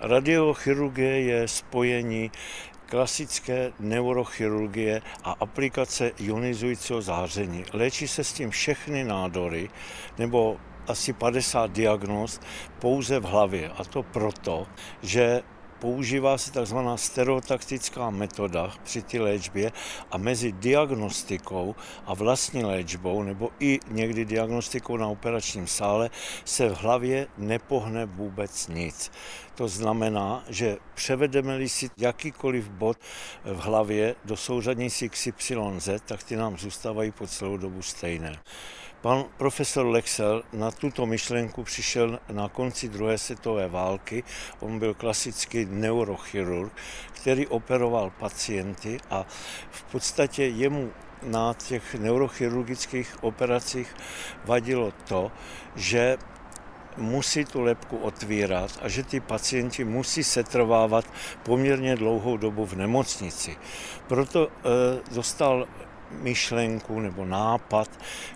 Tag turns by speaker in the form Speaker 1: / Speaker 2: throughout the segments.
Speaker 1: Radiochirurgie je spojení klasické neurochirurgie a aplikace ionizujícího záření. Léčí se s tím všechny nádory nebo asi 50 diagnóz pouze v hlavě. A to proto, že používá se tzv. stereotaktická metoda při té léčbě a mezi diagnostikou a vlastní léčbou nebo i někdy diagnostikou na operačním sále se v hlavě nepohne vůbec nic. To znamená, že převedeme-li si jakýkoliv bod v hlavě do souřadnici XYZ, tak ty nám zůstávají po celou dobu stejné. Pan profesor Lexel na tuto myšlenku přišel na konci druhé světové války. On byl klasický neurochirurg, který operoval pacienty a v podstatě jemu na těch neurochirurgických operacích vadilo to, že musí tu lepku otvírat a že ty pacienti musí setrvávat poměrně dlouhou dobu v nemocnici. Proto e, dostal myšlenku nebo nápad,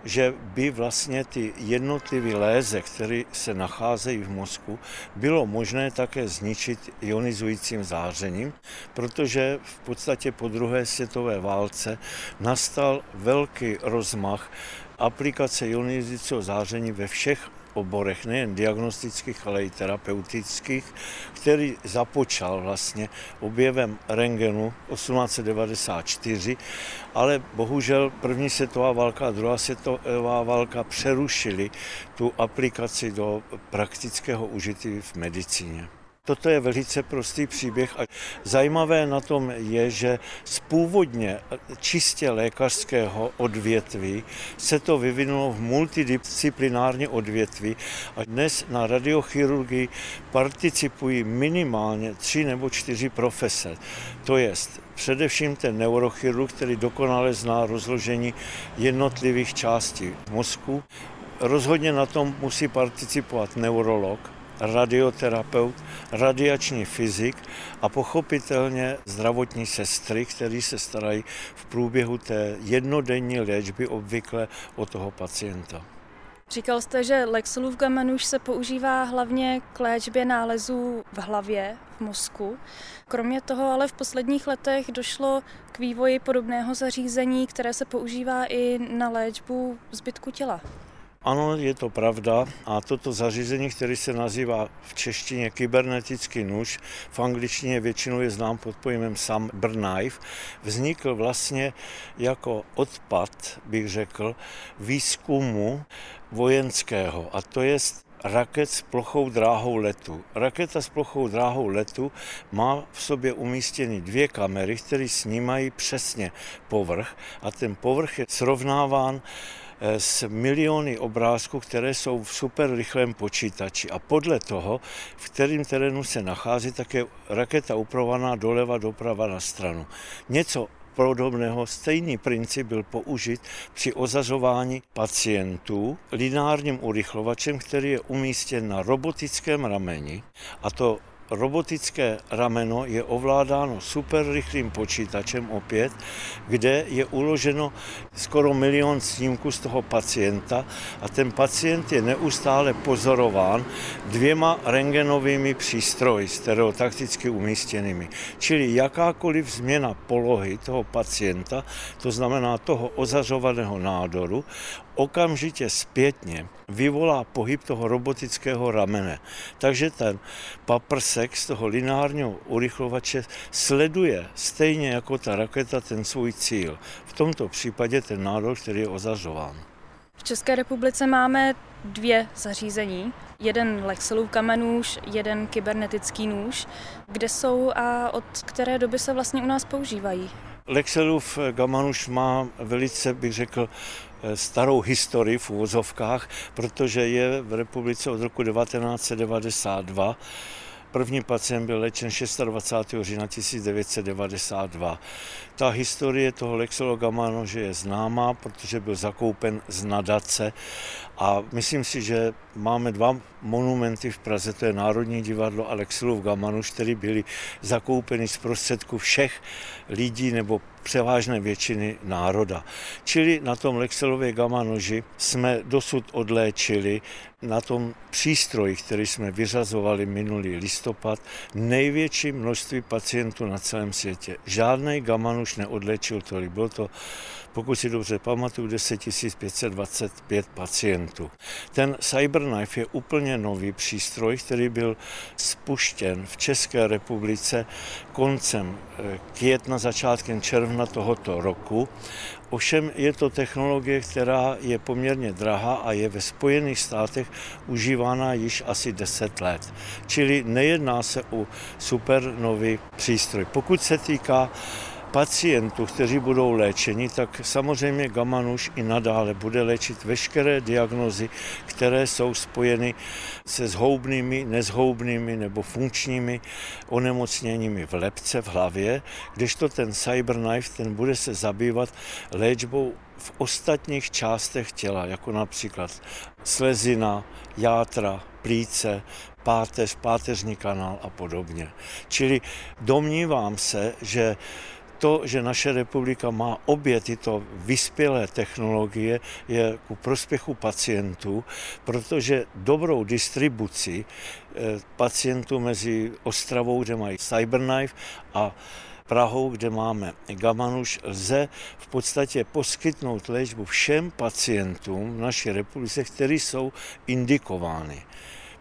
Speaker 1: že by vlastně ty jednotlivé léze, které se nacházejí v mozku, bylo možné také zničit ionizujícím zářením, protože v podstatě po druhé světové válce nastal velký rozmach aplikace ionizujícího záření ve všech oborech, nejen diagnostických, ale i terapeutických, který započal vlastně objevem rengenu 1894, ale bohužel první světová válka a druhá světová válka přerušili tu aplikaci do praktického užití v medicíně. Toto je velice prostý příběh a zajímavé na tom je, že z původně čistě lékařského odvětví se to vyvinulo v multidisciplinární odvětví a dnes na radiochirurgii participují minimálně tři nebo čtyři profese. To je především ten neurochirurg, který dokonale zná rozložení jednotlivých částí mozku. Rozhodně na tom musí participovat neurolog, radioterapeut, radiační fyzik a pochopitelně zdravotní sestry, který se starají v průběhu té jednodenní léčby obvykle o toho pacienta.
Speaker 2: Říkal jste, že Lexolův gamenuš se používá hlavně k léčbě nálezů v hlavě, v mozku. Kromě toho ale v posledních letech došlo k vývoji podobného zařízení, které se používá i na léčbu zbytku těla.
Speaker 1: Ano, je to pravda a toto zařízení, které se nazývá v češtině kybernetický nůž, v angličtině většinou je znám pod pojmem Sam Knife, vznikl vlastně jako odpad, bych řekl, výzkumu vojenského a to je raket s plochou dráhou letu. Raketa s plochou dráhou letu má v sobě umístěny dvě kamery, které snímají přesně povrch a ten povrch je srovnáván s miliony obrázků, které jsou v super rychlém počítači. A podle toho, v kterém terénu se nachází, tak je raketa upravovaná doleva, doprava na stranu. Něco podobného stejný princip byl použit při ozařování pacientů lineárním urychlovačem, který je umístěn na robotickém rameni a to robotické rameno je ovládáno super rychlým počítačem opět, kde je uloženo skoro milion snímků z toho pacienta a ten pacient je neustále pozorován dvěma rengenovými přístroji stereotakticky umístěnými. Čili jakákoliv změna polohy toho pacienta, to znamená toho ozařovaného nádoru, okamžitě zpětně vyvolá pohyb toho robotického ramene. Takže ten paprsek z toho lineárního urychlovače sleduje stejně jako ta raketa ten svůj cíl. V tomto případě ten nádor, který je ozařován.
Speaker 2: V České republice máme dvě zařízení. Jeden Lexelův kamenůž, jeden kybernetický nůž. Kde jsou a od které doby se vlastně u nás používají?
Speaker 1: Lexelův Gamanuš má velice, bych řekl, starou historii v úvozovkách, protože je v republice od roku 1992. První pacient byl léčen 26. října 1992. Ta historie toho Lexologamanože je známá, protože byl zakoupen z nadace a myslím si, že máme dva monumenty v Praze, to je Národní divadlo a Lexilov Gamanuš, které byly zakoupeny z prostředku všech lidí nebo převážné většiny národa. Čili na tom Lexelově gamma noži jsme dosud odléčili na tom přístroji, který jsme vyřazovali minulý listopad, největší množství pacientů na celém světě. Žádný gamma už neodléčil tolik. Bylo to pokud si dobře pamatuju, 10 525 pacientů. Ten CyberKnife je úplně nový přístroj, který byl spuštěn v České republice koncem eh, května, začátkem června tohoto roku. Ovšem je to technologie, která je poměrně drahá a je ve Spojených státech užívána již asi 10 let. Čili nejedná se o super nový přístroj. Pokud se týká pacientů, kteří budou léčeni, tak samozřejmě Gamanuš i nadále bude léčit veškeré diagnozy, které jsou spojeny se zhoubnými, nezhoubnými nebo funkčními onemocněními v lepce, v hlavě, kdežto ten Cyberknife, ten bude se zabývat léčbou v ostatních částech těla, jako například slezina, játra, plíce, páteř, páteřní kanál a podobně. Čili domnívám se, že to, že naše republika má obě tyto vyspělé technologie, je ku prospěchu pacientů, protože dobrou distribuci eh, pacientů mezi Ostravou, kde mají Cyberknife, a Prahou, kde máme Gamanuš, lze v podstatě poskytnout léčbu všem pacientům v naší republice, kteří jsou indikovány.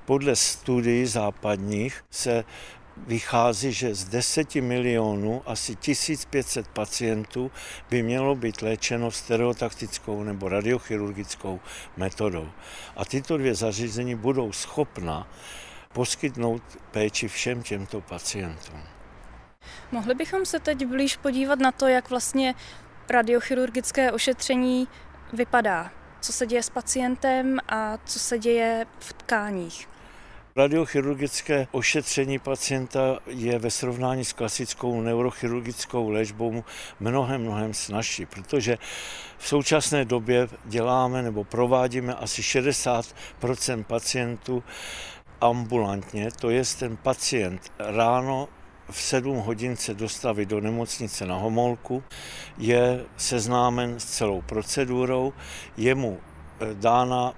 Speaker 1: Podle studií západních se vychází, že z 10 milionů asi 1500 pacientů by mělo být léčeno stereotaktickou nebo radiochirurgickou metodou. A tyto dvě zařízení budou schopna poskytnout péči všem těmto pacientům.
Speaker 2: Mohli bychom se teď blíž podívat na to, jak vlastně radiochirurgické ošetření vypadá. Co se děje s pacientem a co se děje v tkáních.
Speaker 1: Radiochirurgické ošetření pacienta je ve srovnání s klasickou neurochirurgickou léčbou mnohem, mnohem snažší, protože v současné době děláme nebo provádíme asi 60% pacientů ambulantně, to je ten pacient ráno v 7 hodin se dostaví do nemocnice na Homolku, je seznámen s celou procedurou, je mu eh, dána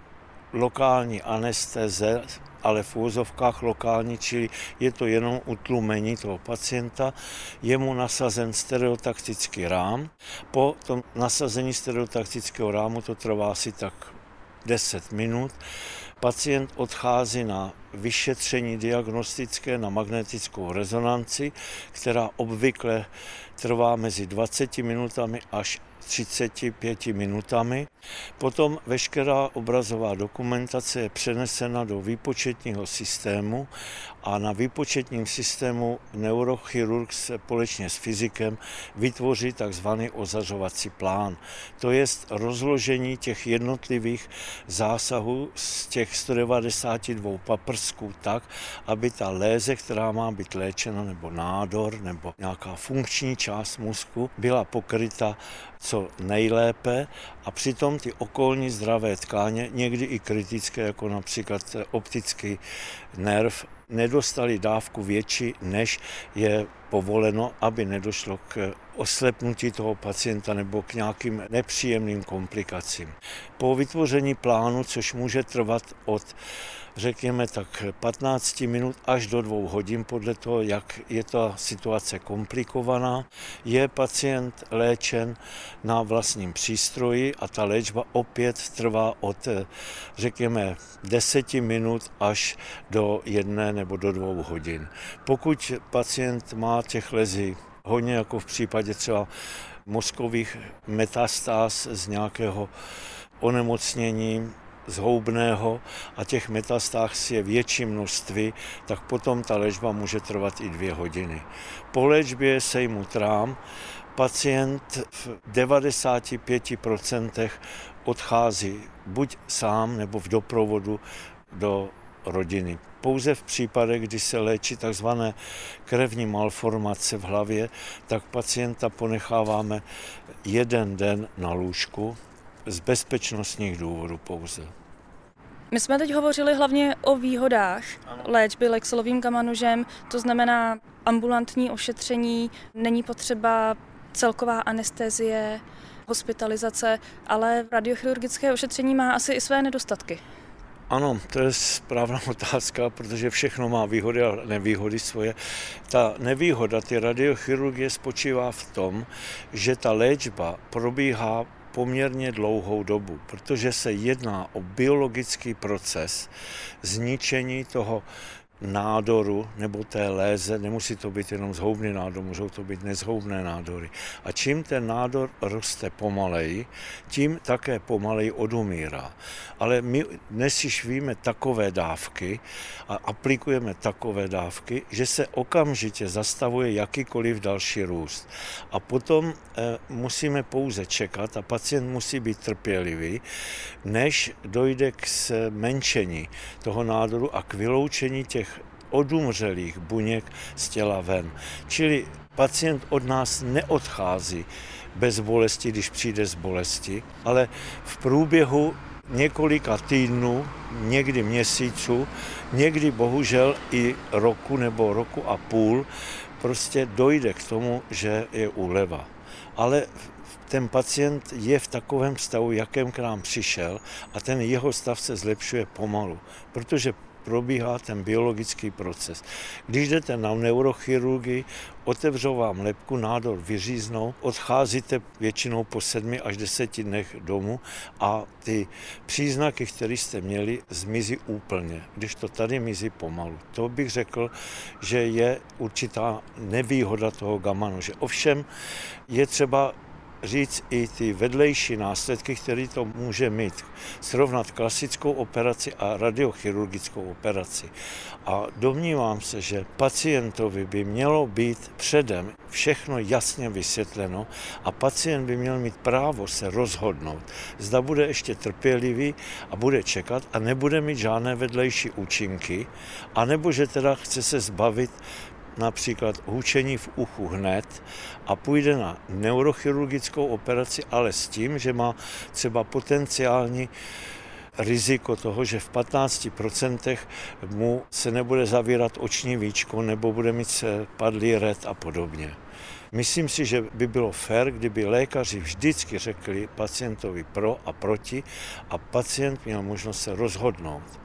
Speaker 1: lokální anesteze, ale v úzovkách lokální, čili je to jenom utlumení toho pacienta. Je mu nasazen stereotaktický rám. Po tom nasazení stereotaktického rámu to trvá asi tak 10 minut. Pacient odchází na vyšetření diagnostické na magnetickou rezonanci, která obvykle trvá mezi 20 minutami až 35 minutami. Potom veškerá obrazová dokumentace je přenesena do výpočetního systému a na výpočetním systému neurochirurg společně s fyzikem vytvoří takzvaný ozařovací plán. To je rozložení těch jednotlivých zásahů z těch 192 paprsků tak, aby ta léze, která má být léčena, nebo nádor, nebo nějaká funkční část mozku, byla pokryta co nejlépe a přitom ty okolní zdravé tkáně, někdy i kritické, jako například optický nerv, nedostali dávku větší, než je povoleno, aby nedošlo k oslepnutí toho pacienta nebo k nějakým nepříjemným komplikacím. Po vytvoření plánu, což může trvat od řekněme tak 15 minut až do dvou hodin, podle toho, jak je ta situace komplikovaná. Je pacient léčen na vlastním přístroji a ta léčba opět trvá od, řekněme, 10 minut až do jedné nebo do dvou hodin. Pokud pacient má těch lezí hodně, jako v případě třeba mozkových metastáz z nějakého onemocnění, zhoubného a těch metastáz je větší množství, tak potom ta léčba může trvat i dvě hodiny. Po léčbě sejmu trám pacient v 95% odchází buď sám nebo v doprovodu do rodiny. Pouze v případech, kdy se léčí tzv. krevní malformace v hlavě, tak pacienta ponecháváme jeden den na lůžku, z bezpečnostních důvodů pouze.
Speaker 2: My jsme teď hovořili hlavně o výhodách léčby Lexelovým gamanožem, to znamená ambulantní ošetření, není potřeba celková anestezie, hospitalizace, ale radiochirurgické ošetření má asi i své nedostatky.
Speaker 1: Ano, to je správná otázka, protože všechno má výhody a nevýhody svoje. Ta nevýhoda ty radiochirurgie spočívá v tom, že ta léčba probíhá poměrně dlouhou dobu, protože se jedná o biologický proces zničení toho nádoru nebo té léze, nemusí to být jenom zhoubný nádor, můžou to být nezhoubné nádory. A čím ten nádor roste pomaleji, tím také pomaleji odumírá. Ale my dnes již víme takové dávky a aplikujeme takové dávky, že se okamžitě zastavuje jakýkoliv další růst. A potom e, musíme pouze čekat a pacient musí být trpělivý, než dojde k zmenšení toho nádoru a k vyloučení těch odumřelých buněk z těla ven. Čili pacient od nás neodchází bez bolesti, když přijde z bolesti, ale v průběhu několika týdnů, někdy měsíců, někdy bohužel i roku nebo roku a půl, prostě dojde k tomu, že je úleva. Ale ten pacient je v takovém stavu, jakém k nám přišel a ten jeho stav se zlepšuje pomalu, protože probíhá ten biologický proces. Když jdete na neurochirurgii, otevřou vám lepku, nádor vyříznou, odcházíte většinou po sedmi až deseti dnech domů a ty příznaky, které jste měli, zmizí úplně, když to tady mizí pomalu. To bych řekl, že je určitá nevýhoda toho gamanu, že ovšem je třeba říct i ty vedlejší následky, které to může mít. Srovnat klasickou operaci a radiochirurgickou operaci. A domnívám se, že pacientovi by mělo být předem všechno jasně vysvětleno a pacient by měl mít právo se rozhodnout, zda bude ještě trpělivý a bude čekat a nebude mít žádné vedlejší účinky, anebo že teda chce se zbavit například hučení v uchu hned a půjde na neurochirurgickou operaci, ale s tím, že má třeba potenciální riziko toho, že v 15% mu se nebude zavírat oční víčko nebo bude mít padlý red a podobně. Myslím si, že by bylo fér, kdyby lékaři vždycky řekli pacientovi pro a proti a pacient měl možnost se rozhodnout.